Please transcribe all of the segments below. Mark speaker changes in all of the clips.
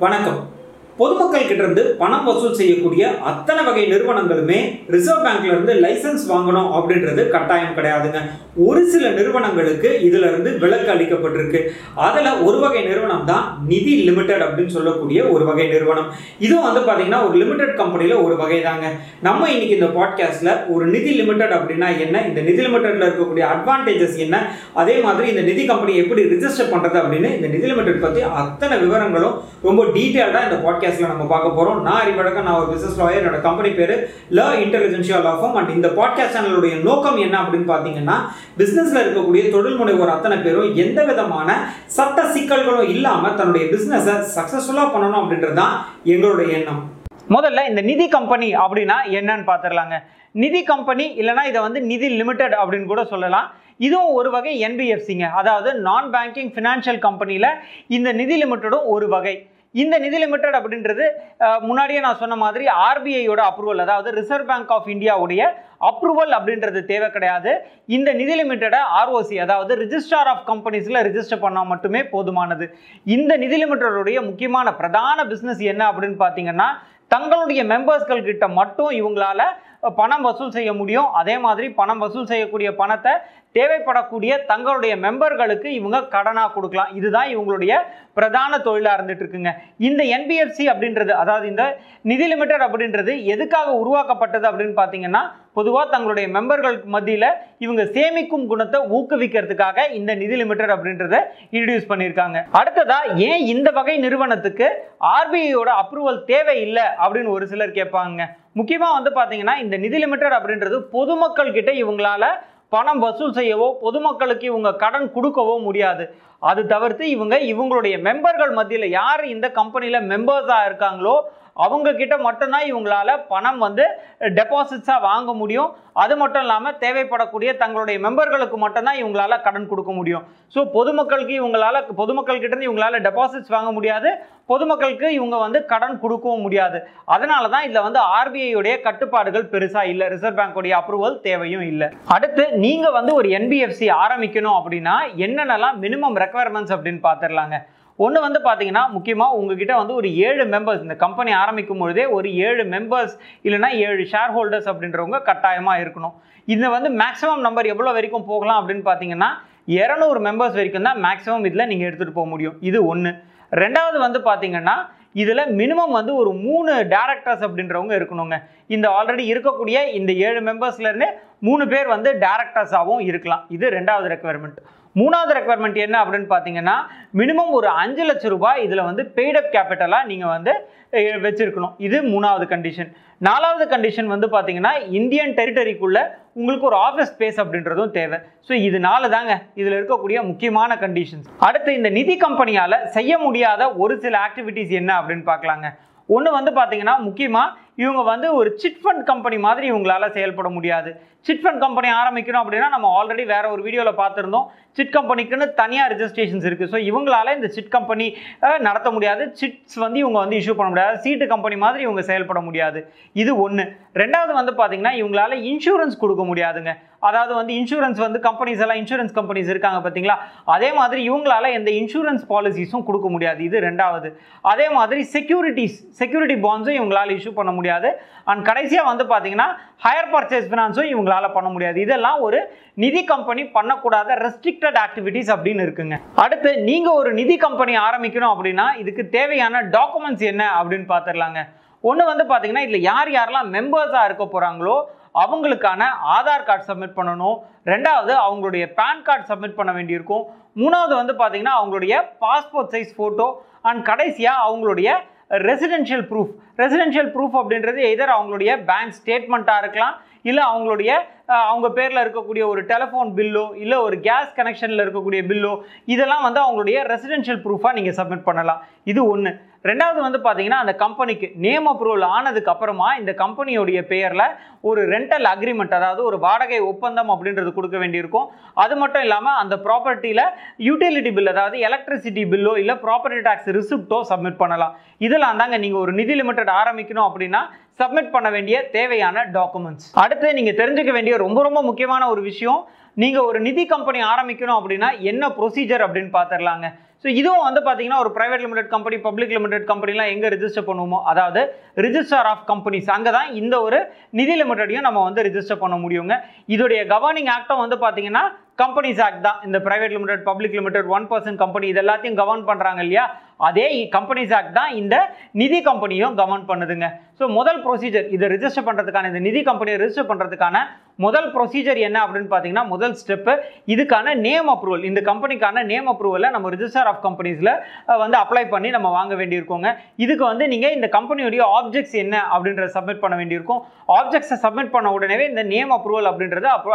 Speaker 1: வணக்கம். பொதுமக்கள் கிட்ட இருந்து பணம் வசூல் செய்யக்கூடிய அத்தனை வகை நிறுவனங்களுமே ரிசர்வ் பேங்க்ல இருந்து லைசன்ஸ் வாங்கணும் அப்படின்றது கட்டாயம் கிடையாதுங்க. ஒரு சில நிறுவனங்களுக்கு இதுல இருந்து விலக்கு அளிக்கப்பட்டிருக்கு. அதுல ஒரு வகை நிறுவனம் தான் நிதி லிமிடெட் அப்படின்னு சொல்லக்கூடிய ஒரு வகை நிறுவனம். இதுவும் வந்து பாத்தீங்கன்னா ஒரு லிமிடெட் கம்பெனியில் ஒரு வகை தாங்க நம்ம இன்னைக்கு இந்த பாட்காஸ்ட்ல ஒரு நிதி லிமிடெட் அப்படின்னா என்ன? இந்த நிதி லிமிடெட்ல இருக்கக்கூடிய அட்வான்டேஜஸ் என்ன? அதே மாதிரி இந்த நிதி கம்பெனி எப்படி ரிஜிஸ்டர் பண்றது அப்படின்னு இந்த நிதி லிமிடெட் பத்தி அத்தனை விவரங்களும் ரொம்ப டீட்டெயில்டா இந்த பாட்காஸ்ட்ல நம்ம பார்க்க போறோம். நான் அறிவழகன் நான் ஒரு பிசினஸ் லாயர் என்னோட கம்பெனி பேரு ல இன்டெலிஜென்ஷியல் லா ஃபார்ம் அண்ட் இந்த பாட்காஸ்ட் சேனலுடைய நோக்கம் என்ன அப்படின்னு பார்த்தீங்கன்னா பிசினஸ்ல இருக்கக்கூடிய தொழில் முனைவோர் அத்தனை பேரும் எந்த விதமான சட்ட சிக்கல்களும் இல்லாம தன்னுடைய பிசினஸை சக்சஸ்ஃபுல்லா பண்ணணும் அப்படின்றது தான் எங்களுடைய எண்ணம். முதல்ல இந்த நிதி கம்பெனி அப்படின்னா என்னன்னு பார்த்துடலாங்க. நிதி கம்பெனி இல்லைனா இதை வந்து நிதி லிமிடெட் அப்படின்னு கூட சொல்லலாம். இதுவும் ஒரு வகை என்பிஎஃப்சிங்க அதாவது நான் பேங்கிங் ஃபினான்ஷியல் கம்பெனியில் இந்த நிதி லிமிட்டடும் ஒரு வகை. இந்த நிதி லிமிடெட் அப்படின்றது முன்னாடியே நான் சொன்ன மாதிரி ஆர்பிஐயோட அப்ரூவல் அதாவது ரிசர்வ் பேங்க் ஆஃப் இந்தியாவுடைய அப்ரூவல் அப்படின்றது தேவை கிடையாது. இந்த நிதி லிமிட்டடை ஆர்ஓசி அதாவது ரிஜிஸ்டார் ஆஃப் கம்பெனிஸில் ரிஜிஸ்டர் பண்ணால் மட்டுமே போதுமானது. இந்த நிதி லிமிட்டருடைய முக்கியமான பிரதான பிஸ்னஸ் என்ன அப்படின்னு பார்த்தீங்கன்னா தங்களுடைய மெம்பர்ஸ்கள் கிட்ட மட்டும் இவங்களால பணம் வசூல் செய்ய முடியும். அதே மாதிரி பணம் வசூல் செய்யக்கூடிய பணத்தை தேவைப்படக்கூடிய தங்களுடைய மெம்பர்களுக்கு இவங்க கடனாக கொடுக்கலாம். இதுதான் இவங்களுடைய பிரதான தொழிலாக இருந்துட்டு இருக்குங்க இந்த என்பிஎஃப்சி அப்படின்றது அதாவது இந்த நிதி லிமிடெட் அப்படின்றது எதுக்காக உருவாக்கப்பட்டது அப்படின்னு பார்த்தீங்கன்னா பொதுவாக தங்களுடைய மெம்பர்களுக்கு மத்தியில் இவங்க சேமிக்கும் குணத்தை ஊக்குவிக்கிறதுக்காக இந்த நிதி லிமிடெட் அப்படின்றத இன்ட்ரடியூஸ் பண்ணியிருக்காங்க அடுத்ததா ஏன் இந்த வகை நிறுவனத்துக்கு ஆர்பிஐயோட அப்ரூவல் தேவையில்லை அப்படின்னு ஒரு சிலர் கேட்பாங்க. முக்கியமாக வந்து பார்த்தீங்கன்னா இந்த நிதி லிமிடெட் அப்படின்றது பொதுமக்கள் கிட்ட இவங்களால பணம் வசூல் செய்யவோ பொதுமக்களுக்கு இவங்க கடன் கொடுக்கவோ முடியாது. அது தவிர்த்து இவங்க இவங்களுடைய மெம்பர்கள் மத்தியில் யார் இந்த கம்பெனியில் மெம்பர்ஸாக இருக்காங்களோ அவங்க கிட்ட மட்டும்தான் இவங்களால பணம் வந்து டெபாசிட்ஸாக வாங்க முடியும். அது மட்டும் இல்லாமல் தேவைப்படக்கூடிய தங்களுடைய மெம்பர்களுக்கு மட்டும்தான் இவங்களால கடன் கொடுக்க முடியும். ஸோ பொதுமக்களுக்கு இவங்களால பொதுமக்கள் கிட்டேருந்து இவங்களால டெபாசிட்ஸ் வாங்க முடியாது. பொதுமக்களுக்கு இவங்க வந்து கடன் கொடுக்கவும் முடியாது. அதனால தான் இதில் வந்து ஆர்பிஐயுடைய கட்டுப்பாடுகள் பெருசாக இல்லை. ரிசர்வ் பேங்கோடைய அப்ரூவல் தேவையும் இல்லை. அடுத்து நீங்கள் வந்து ஒரு என்பிஎஃப்சி ஆரம்பிக்கணும் அப்படின்னா என்னென்னலாம் மினிமம் ரெக்குவயர்மெண்ட்ஸ் அப்படின்னு பார்த்துடலாங்க ஒன்று வந்து பார்த்தீங்கன்னா முக்கியமாக உங்ககிட்ட வந்து ஒரு ஏழு மெம்பர்ஸ் இந்த கம்பெனி ஆரம்பிக்கும் பொழுதே ஒரு ஏழு மெம்பர்ஸ் இல்லைனா ஏழு ஷேர் ஹோல்டர்ஸ் அப்படின்றவங்க கட்டாயமாக இருக்கணும். இது வந்து மேக்ஸிமம் நம்பர் எவ்வளோ வரைக்கும் போகலாம் அப்படின்னு பார்த்தீங்கன்னா இரநூறு மெம்பர்ஸ் வரைக்கும் தான் மேக்ஸிமம் இதில் நீங்கள் எடுத்துகிட்டு போக முடியும். இது ஒன்று ரெண்டாவது வந்து பார்த்தீங்கன்னா இதில் மினிமம் வந்து ஒரு மூணு டேரக்டர்ஸ் அப்படின்றவங்க இருக்கணுங்க. இந்த ஆல்ரெடி இருக்கக்கூடிய இந்த ஏழு மெம்பர்ஸ்லேருந்து மூணு பேர் வந்து டேரக்டர்ஸாகவும் இருக்கலாம். இது ரெண்டாவது ரெக்குவயர்மெண்ட் மூணாவது ரெக்குவயர்மெண்ட் என்ன அப்படின்னு பார்த்தீங்கன்னா மினிமம் ஒரு அஞ்சு லட்ச ரூபாய் இதில் வந்து பெய்டப் கேபிட்டலாக நீங்கள் வந்து வச்சுருக்கணும் வச்சிருக்கணும். இது மூணாவது கண்டிஷன் நாலாவது கண்டிஷன் வந்து பார்த்தீங்கன்னா இந்தியன் டெரிட்டரிக்குள்ள உங்களுக்கு ஒரு ஆஃபீஸ் ஸ்பேஸ் அப்படின்றதும் தேவை. ஸோ இதனால தாங்க. இதில் இருக்கக்கூடிய முக்கியமான கண்டிஷன்ஸ் அடுத்து இந்த நிதி கம்பெனியால் செய்ய முடியாத ஒரு சில ஆக்டிவிட்டீஸ் என்ன அப்படின்னு பார்க்கலாங்க. ஒன்று வந்து பார்த்தீங்கன்னா முக்கியமாக இவங்க வந்து ஒரு சிட் ஃபண்ட் கம்பெனி மாதிரி இவங்களால செயல்பட முடியாது. சிட் ஃபண்ட் கம்பெனி ஆரம்பிக்கணும் அப்படின்னா நம்ம ஆல்ரெடி வேற ஒரு வீடியோவில் பார்த்துருந்தோம். சிட் கம்பெனிக்குன்னு தனியாக ரெஜிஸ்ட்ரேஷன்ஸ் இருக்குது ஸோ இவங்களால இந்த சிட் கம்பெனி நடத்த முடியாது. சிட்ஸ் வந்து இவங்க வந்து இஷ்யூ பண்ண முடியாது. சீட்டு கம்பெனி மாதிரி இவங்க செயல்பட முடியாது. இது ஒன்று ரெண்டாவது வந்து பார்த்தீங்கன்னா இவங்களால இன்சூரன்ஸ் கொடுக்க முடியாதுங்க. அதாவது வந்து இன்சூரன்ஸ் வந்து கம்பெனிஸ் எல்லாம் இன்சூரன்ஸ் கம்பெனிஸ் இருக்காங்க பார்த்தீங்களா? அதே மாதிரி இவங்களால எந்த இன்சூரன்ஸ் பாலிசிஸும் கொடுக்க முடியாது. இது ரெண்டாவது. அதே மாதிரி செக்யூரிட்டிஸ் செக்யூரிட்டி பாண்ட்ஸும் இவங்களால இஷ்யூ பண்ண முடியாது. அண்ட் கடைசியாக வந்து பார்த்தீங்கன்னா ஹையர் பர்ச்சேஸ் ஃபினான்ஸும் இவங்களால பண்ண முடியாது. இதெல்லாம் ஒரு நிதி கம்பெனி பண்ணக்கூடாத ரெஸ்ட்ரிக்டட் ஆக்டிவிட்டீஸ் அப்படின்னு இருக்குங்க. அடுத்து நீங்கள் ஒரு நிதி கம்பெனி ஆரம்பிக்கணும் அப்படின்னா இதுக்கு தேவையான டாக்குமெண்ட்ஸ் என்ன அப்படின்னு பார்த்துடலாங்க. ஒன்று வந்து பார்த்தீங்கன்னா இதில் யார் யாரெல்லாம் மெம்பர்ஸாக இருக்க போகிறாங்களோ அவங்களுக்கான ஆதார் கார்டு சப்மிட் பண்ணணும். ரெண்டாவது அவங்களுடைய பேன் கார்டு சப்மிட் பண்ண வேண்டியிருக்கும். மூணாவது வந்து பார்த்தீங்கன்னா அவங்களுடைய பாஸ்போர்ட் சைஸ் ஃபோட்டோ அண்ட் கடைசியாக அவங்களுடைய ரெசிடென்ஷியல் ப்ரூஃப் ரெசிடென்ஷியல் ப்ரூஃப் அப்படின்றது எதர் அவங்களுடைய பேங்க் ஸ்டேட்மெண்ட்டாக இருக்கலாம் இல்லை அவங்களுடைய அவங்க பேரில் இருக்கக்கூடிய ஒரு டெலஃபோன் பில்லோ இல்லை ஒரு கேஸ் கனெக்ஷனில் இருக்கக்கூடிய பில்லோ இதெல்லாம் வந்து அவங்களுடைய ரெசிடென்ஷியல் ப்ரூஃபாக நீங்கள் சப்மிட் பண்ணலாம். இது ஒன்று ரெண்டாவது வந்து பார்த்தீங்கன்னா அந்த கம்பெனிக்கு நேம் அப்ரூவல் ஆனதுக்கு அப்புறமா இந்த கம்பெனியோடைய பெயரில் ஒரு ரெண்டல் அக்ரிமெண்ட் அதாவது ஒரு வாடகை ஒப்பந்தம் அப்படின்றது கொடுக்க வேண்டியிருக்கும். அது மட்டும் இல்லாமல் அந்த ப்ராப்பர்ட்டியில் யூட்டிலிட்டி பில் அதாவது எலக்ட்ரிசிட்டி பில்லோ இல்லை ப்ராப்பர்ட்டி டேக்ஸ் ரிசிப்டோ சப்மிட் பண்ணலாம். இதெல்லாம் தாங்க நீங்கள் ஒரு நிதி லிமிடெட் ஆரம்பிக்கணும் அப்படின்னா சப்மிட் பண்ண வேண்டிய தேவையான டாக்குமெண்ட்ஸ் அடுத்து நீங்கள் தெரிஞ்சுக்க வேண்டிய ரொம்ப ரொம்ப முக்கியமான ஒரு விஷயம். நீங்கள் ஒரு நிதி கம்பெனி ஆரம்பிக்கணும் அப்படின்னா என்ன ப்ரொசீஜர் அப்படின்னு பார்த்துடலாங்க ஸோ இதுவும் வந்து பார்த்தீங்கன்னா ஒரு private limited company public limited கம்பெனிலாம் எங்கே ரிஜிஸ்டர் பண்ணுவோமோ அதாவது ரிஜிஸ்டர் ஆஃப் கம்பெனிஸ் அங்கே தான் இந்த ஒரு நிதி லிமிடெடையும் நம்ம வந்து ரிஜிஸ்டர் பண்ண முடியுங்க. இதோடைய கவர்னிங் ஆக்டும் வந்து பார்த்தீங்கன்னா கம்பெனிஸ் ஆக்ட் தான். இந்த private limited public limited one person company இது எல்லாத்தையும் கவர்ன் பண்ணுறாங்க இல்லையா? அதே கம்பெனிஸ் ஆக்ட் தான் இந்த நிதி கம்பெனியும் கவர்ன் பண்ணுதுங்க. ஸோ முதல் ப்ரொசீஜர் இதை ரிஜிஸ்டர் பண்ணுறதுக்கான இந்த நிதி கம்பெனியை ரிஜிஸ்டர் பண்ணுறதுக்கான முதல் ப்ரொசீஜர் என்ன அப்படின்னு பார்த்தீங்கன்னா முதல் ஸ்டெப்பு இதுக்கான நேம் அப்ரூவல் இந்த கம்பெனிக்கான நேம் அப்ரூவலை நம்ம ரிஜிஸ்டர் ஆஃப் கம்பெனிஸில் வந்து அப்ளை பண்ணி நம்ம வாங்க வேண்டியிருக்கோங்க. இதுக்கு வந்து நீங்கள் இந்த கம்பெனியுடைய ஆப்ஜெக்ட்ஸ் என்ன அப்படின்றத சப்மிட் பண்ண வேண்டியிருக்கும். ஆப்ஜெக்ட்ஸை சப்மிட் பண்ண உடனே இந்த நேம் அப்ரூவல் அப்படின்றது அப்ரூ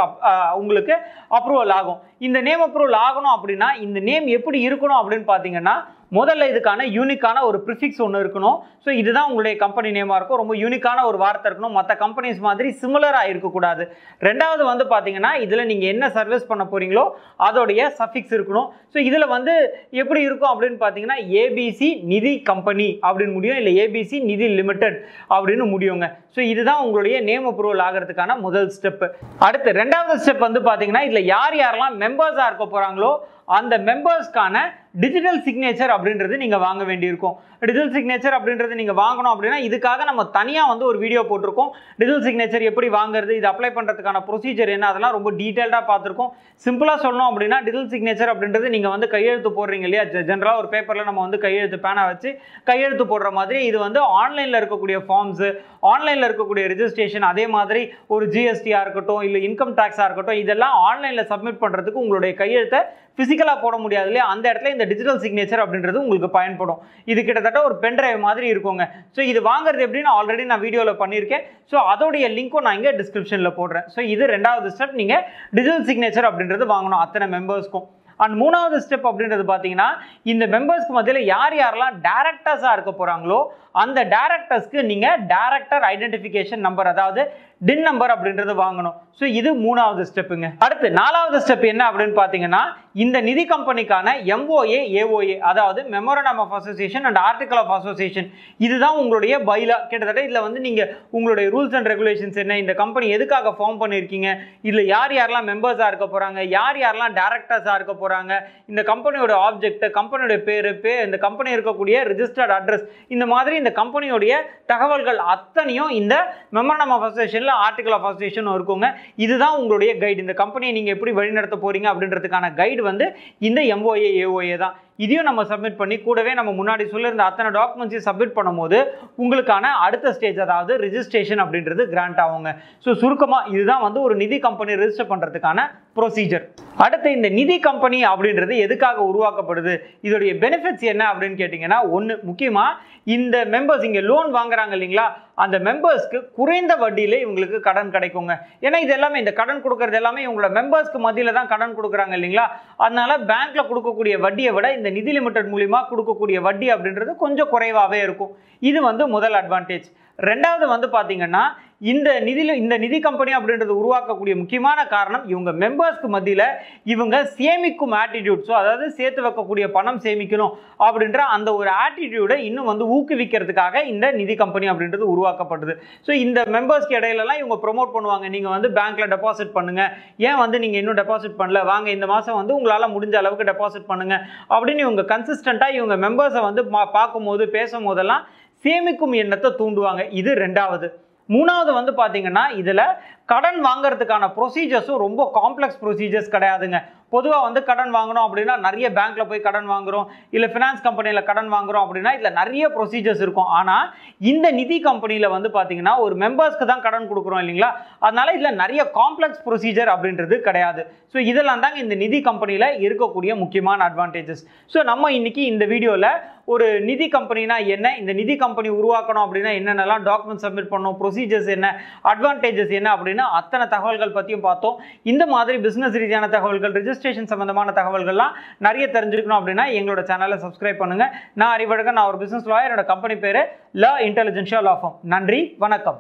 Speaker 1: உங்களுக்கு அப்ரூவல் ஆகும் இந்த நேம் அப்ரூவல் ஆகணும் அப்படின்னா இந்த நேம் எப்படி இருக்கணும் அப்படின்னு பார்த்தீங்கன்னா முதல்ல இதுக்கான யூனிக்கான ஒரு ப்ரிஃபிக்ஸ் ஒன்று இருக்கணும். ஸோ இதுதான் உங்களுடைய கம்பெனி நேமாக இருக்கும். ரொம்ப யூனிக்கான ஒரு வார்த்தை இருக்கணும். மற்ற கம்பெனிஸ் மாதிரி சிமிலராக இருக்கக்கூடாது. ரெண்டாவது வந்து பார்த்தீங்கன்னா இதில் நீங்கள் என்ன சர்வீஸ் பண்ண போகிறீங்களோ அதோடைய சஃபிக்ஸ் இருக்கணும். ஸோ இதில் வந்து எப்படி இருக்கும் அப்படின்னு பார்த்தீங்கன்னா ஏபிசி நிதி கம்பெனி அப்படின்னு முடியும். இல்லை ஏபிசி நிதி லிமிடெட் அப்படின்னு முடியுங்க. ஸோ இதுதான் உங்களுடைய நேம் அப்ரூவல் ஆகிறதுக்கான முதல் ஸ்டெப்பு அடுத்து ரெண்டாவது ஸ்டெப் வந்து பார்த்தீங்கன்னா இதில் யார் யாரெல்லாம் மெம்பர்ஸாக இருக்க போகிறாங்களோ அந்த மெம்பர்ஸ்க்கான டிஜிட்டல் சிக்னேச்சர் அப்படின்றது நீங்கள் வாங்க வேண்டியிருக்கும். டிஜிட்டல் சிக்னேச்சர் அப்படின்றது நீங்கள் வாங்கணும் அப்படின்னா இதுக்காக நம்ம தனியாக வந்து ஒரு வீடியோ போட்டிருக்கோம். டிஜிட்டல் சிக்னேச்சர் எப்படி வாங்குறது இது அப்ளை பண்ணுறதுக்கான ப்ரொசீஜர் என்ன அதெல்லாம் ரொம்ப டீட்டெயில்டாக பார்த்துருக்கோம். சிம்பிளாக சொல்லணும் அப்படின்னா டிஜிட்டல் சிக்னேச்சர் அப்படின்றது நீங்கள் வந்து கையெழுத்து போடுறீங்க இல்லையா? ஜென்ரலாக ஒரு பேப்பரில் நம்ம வந்து கையெழுத்து பேனை வச்சு கையெழுத்து போடுற மாதிரி இது வந்து ஆன்லைனில் இருக்கக்கூடிய ஃபார்ம்ஸு ஆன்லைனில் இருக்கக்கூடிய ரிஜிஸ்ட்ரேஷன் அதே மாதிரி ஒரு ஜிஎஸ்டியாக இருக்கட்டும் இல்லை இன்கம் டேக்ஸாக இருக்கட்டும் இதெல்லாம் ஆன்லைனில் சப்மிட் பண்ணுறதுக்கு உங்களுடைய கையெழுத்தை ஃபிசிக்கலாக போட முடியாது இல்லையா? அந்த இடத்துல இந்த டிஜிட்டல் சிக்னேச்சர் அப்படின்றது உங்களுக்கு பயன்படும். இது கிட்டத்தட்ட ஒரு பென்ட்ரைவ் மாதிரி இருக்குங்க. ஸோ இது வாங்குறது எப்படின்னு ஆல்ரெடி நான் வீடியோவில் பண்ணியிருக்கேன். ஸோ அதோடைய லிங்க்கும் நான் இங்கே டிஸ்கிரிப்ஷனில் போடுறேன். ஸோ இது ரெண்டாவது ஸ்டெப் நீங்கள் டிஜிட்டல் சிக்னேச்சர் அப்படின்றது வாங்கணும். அத்தனை மெம்பர்ஸ்க்கும் அண்ட் மூணாவது ஸ்டெப் அப்படின்றது பார்த்தீங்கன்னா இந்த மெம்பர்ஸ்க்கு மத்தியில் யார் யாரெல்லாம் டேரக்டர்ஸாக இருக்க போகிறாங்களோ அந்த டேரக்டர்ஸ்க்கு நீங்கள் டேரக்டர் ஐடென்டிஃபிகேஷன் நம்பர் அதாவது டின் நம்பர் அப்படின்றது வாங்கணும். ஸோ இது மூணாவது ஸ்டெப்புங்க அடுத்து நாலாவது ஸ்டெப் என்ன அப்படின்னு பார்த்தீங்கன்னா இந்த நிதி கம்பெனிக்கான எம்ஓஏ ஏஓஏ அதாவது memorandum of association and article of association இதுதான் உங்களுடைய பைலா கிட்டத்தட்ட இதில் வந்து நீங்கள் உங்களுடைய ரூல்ஸ் அண்ட் ரெகுலேஷன்ஸ் என்ன இந்த கம்பெனி எதுக்காக ஃபார்ம் பண்ணியிருக்கீங்க இதில் யார் யாரெல்லாம் மெம்பர்ஸாக இருக்க போகிறாங்க யார் யாரெல்லாம் டேரக்டர்ஸாக இருக்க போகிறாங்க இந்த கம்பெனியோட ஆப்ஜெக்ட் கம்பெனியோட பேர் பே இந்த கம்பெனி இருக்கக்கூடிய ரிஜிஸ்டர்ட் அட்ரஸ் இந்த மாதிரி இந்த கம்பெனியோடைய தகவல்கள் அத்தனையும் இந்த மெமரண்டம் ஆஃப் அசோசியேஷனில் ஆர்டிகல் ஆஃப் அசோசியேஷன் இருக்குங்க. இதுதான் உங்களுடைய கைடு இந்த கம்பெனியை நீங்கள் எப்படி வழிநடத்த போகிறீங்க அப்படின்றதுக்கான கைடு வந்து இந்த எம்ஓஏ ஏஓஏ தான். இதையும் நம்ம சப்மிட் பண்ணி கூடவே நம்ம முன்னாடி சொல்லியிருந்த அத்தனை டாக்குமெண்ட்ஸையும் சப்மிட் பண்ணும்போது உங்களுக்கான அடுத்த ஸ்டேஜ் அதாவது ரிஜிஸ்ட்ரேஷன் அப்படின்றது கிராண்ட் ஆகுங்க. ஸோ சுருக்கமாக இதுதான் வந்து ஒரு நிதி கம்பெனி ரெஜிஸ்டர் பண்ணுறதுக்கான ப்ரொசீஜர் அடுத்து இந்த நிதி கம்பெனி அப்படின்றது எதுக்காக உருவாக்கப்படுது? இதோடைய பெனிஃபிட்ஸ் என்ன அப்படின்னு கேட்டிங்கன்னா ஒன்று முக்கியமாக இந்த மெம்பர்ஸ் இங்கே லோன் வாங்குறாங்க இல்லைங்களா? அந்த மெம்பர்ஸ்க்கு குறைந்த வட்டியிலே இவங்களுக்கு கடன் கிடைக்குங்க. ஏன்னா இது எல்லாமே இந்த கடன் கொடுக்கறது எல்லாமே இவங்களோட மெம்பர்ஸ்க்கு மத்தியில் தான் கடன் கொடுக்குறாங்க இல்லைங்களா? அதனால பேங்க்ல கொடுக்கக்கூடிய வட்டியை விட இந்த நிதி லிமிடெட் மூலியமாக கொடுக்கக்கூடிய வட்டி அப்படின்றது கொஞ்சம் குறைவாகவே இருக்கும். இது வந்து முதல் அட்வான்டேஜ் ரெண்டாவது வந்து பார்த்தீங்கன்னா இந்த நிதியில் இந்த நிதி கம்பெனி அப்படின்றது உருவாக்கக்கூடிய முக்கியமான காரணம் இவங்க மெம்பர்ஸ்க்கு மத்தியில் இவங்க சேமிக்கும் ஆட்டிடியூட் ஸோ அதாவது சேர்த்து வைக்கக்கூடிய பணம் சேமிக்கணும் அப்படின்ற அந்த ஒரு ஆட்டிடியூடை இன்னும் வந்து ஊக்குவிக்கிறதுக்காக இந்த நிதி கம்பெனி அப்படின்றது உருவாக்கப்படுது ஸோ இந்த மெம்பர்ஸ்க்கு இடையிலலாம் இவங்க ப்ரொமோட் பண்ணுவாங்க. நீங்கள் வந்து பேங்க்கில் டெபாசிட் பண்ணுங்கள் ஏன் வந்து நீங்கள் இன்னும் டெபாசிட் பண்ணல? வாங்க இந்த மாதம் வந்து உங்களால் முடிஞ்ச அளவுக்கு டெபாசிட் பண்ணுங்கள் அப்படின்னு இவங்க கன்சிஸ்டண்ட்டாக இவங்க மெம்பர்ஸை வந்து பார்க்கும்போது பேசும்போதெல்லாம் சேமிக்கும் எண்ணத்தை தூண்டுவாங்க. இது ரெண்டாவது. மூணாவது வந்து பார்த்தீங்கன்னா இதில் கடன் வாங்குறதுக்கான ப்ரொசீஜர்ஸும் ரொம்ப காம்ப்ளெக்ஸ் ப்ரொசீஜர்ஸ் கிடையாதுங்க. பொதுவாக வந்து கடன் வாங்கணும் அப்படின்னா நிறைய பேங்க்கில் போய் கடன் வாங்குறோம் இல்லை ஃபினான்ஸ் கம்பெனியில் கடன் வாங்குறோம் அப்படின்னா இதில் நிறைய ப்ரொசீஜர்ஸ் இருக்கும். ஆனால் இந்த நிதி கம்பெனியில் வந்து பார்த்தீங்கன்னா ஒரு மெம்பர்ஸ்க்கு தான் கடன் கொடுக்குறோம் இல்லைங்களா? அதனால் இதில் நிறைய காம்ப்ளெக்ஸ் ப்ரொசீஜர் அப்படின்றது கிடையாது. ஸோ இதெல்லாம் தாங்க இந்த நிதி கம்பெனியில் இருக்கக்கூடிய முக்கியமான அட்வான்டேஜஸ் ஸோ நம்ம இன்றைக்கி இந்த வீடியோவில் ஒரு நிதி கம்பெனினா என்ன இந்த நிதி கம்பெனி உருவாக்கணும் அப்படின்னா என்னென்னலாம் டாக்குமெண்ட் சப்மிட் பண்ணணும் ப்ரொசீஜர்ஸ் என்ன அட்வான்டேஜஸ் என்ன அப்படின்னு அத்தனை தகவல்கள் பற்றியும் பார்த்தோம். இந்த மாதிரி பிஸ்னஸ் ரீதியான தகவல்கள் ரிஜிஸ்ட்ரேஷன் சம்பந்தமான தகவல்கள்லாம் நிறைய தெரிஞ்சிருக்கணும் அப்படின்னா எங்களோட சேனலை சப்ஸ்கிரைப் பண்ணுங்க. நான் அறிவழகன் நான் ஒரு பிஸ்னஸ் லாயர் என்னோட கம்பெனி பேர் ல இன்டெலிஜென்ஷியல் லாஃபம் நன்றி வணக்கம்.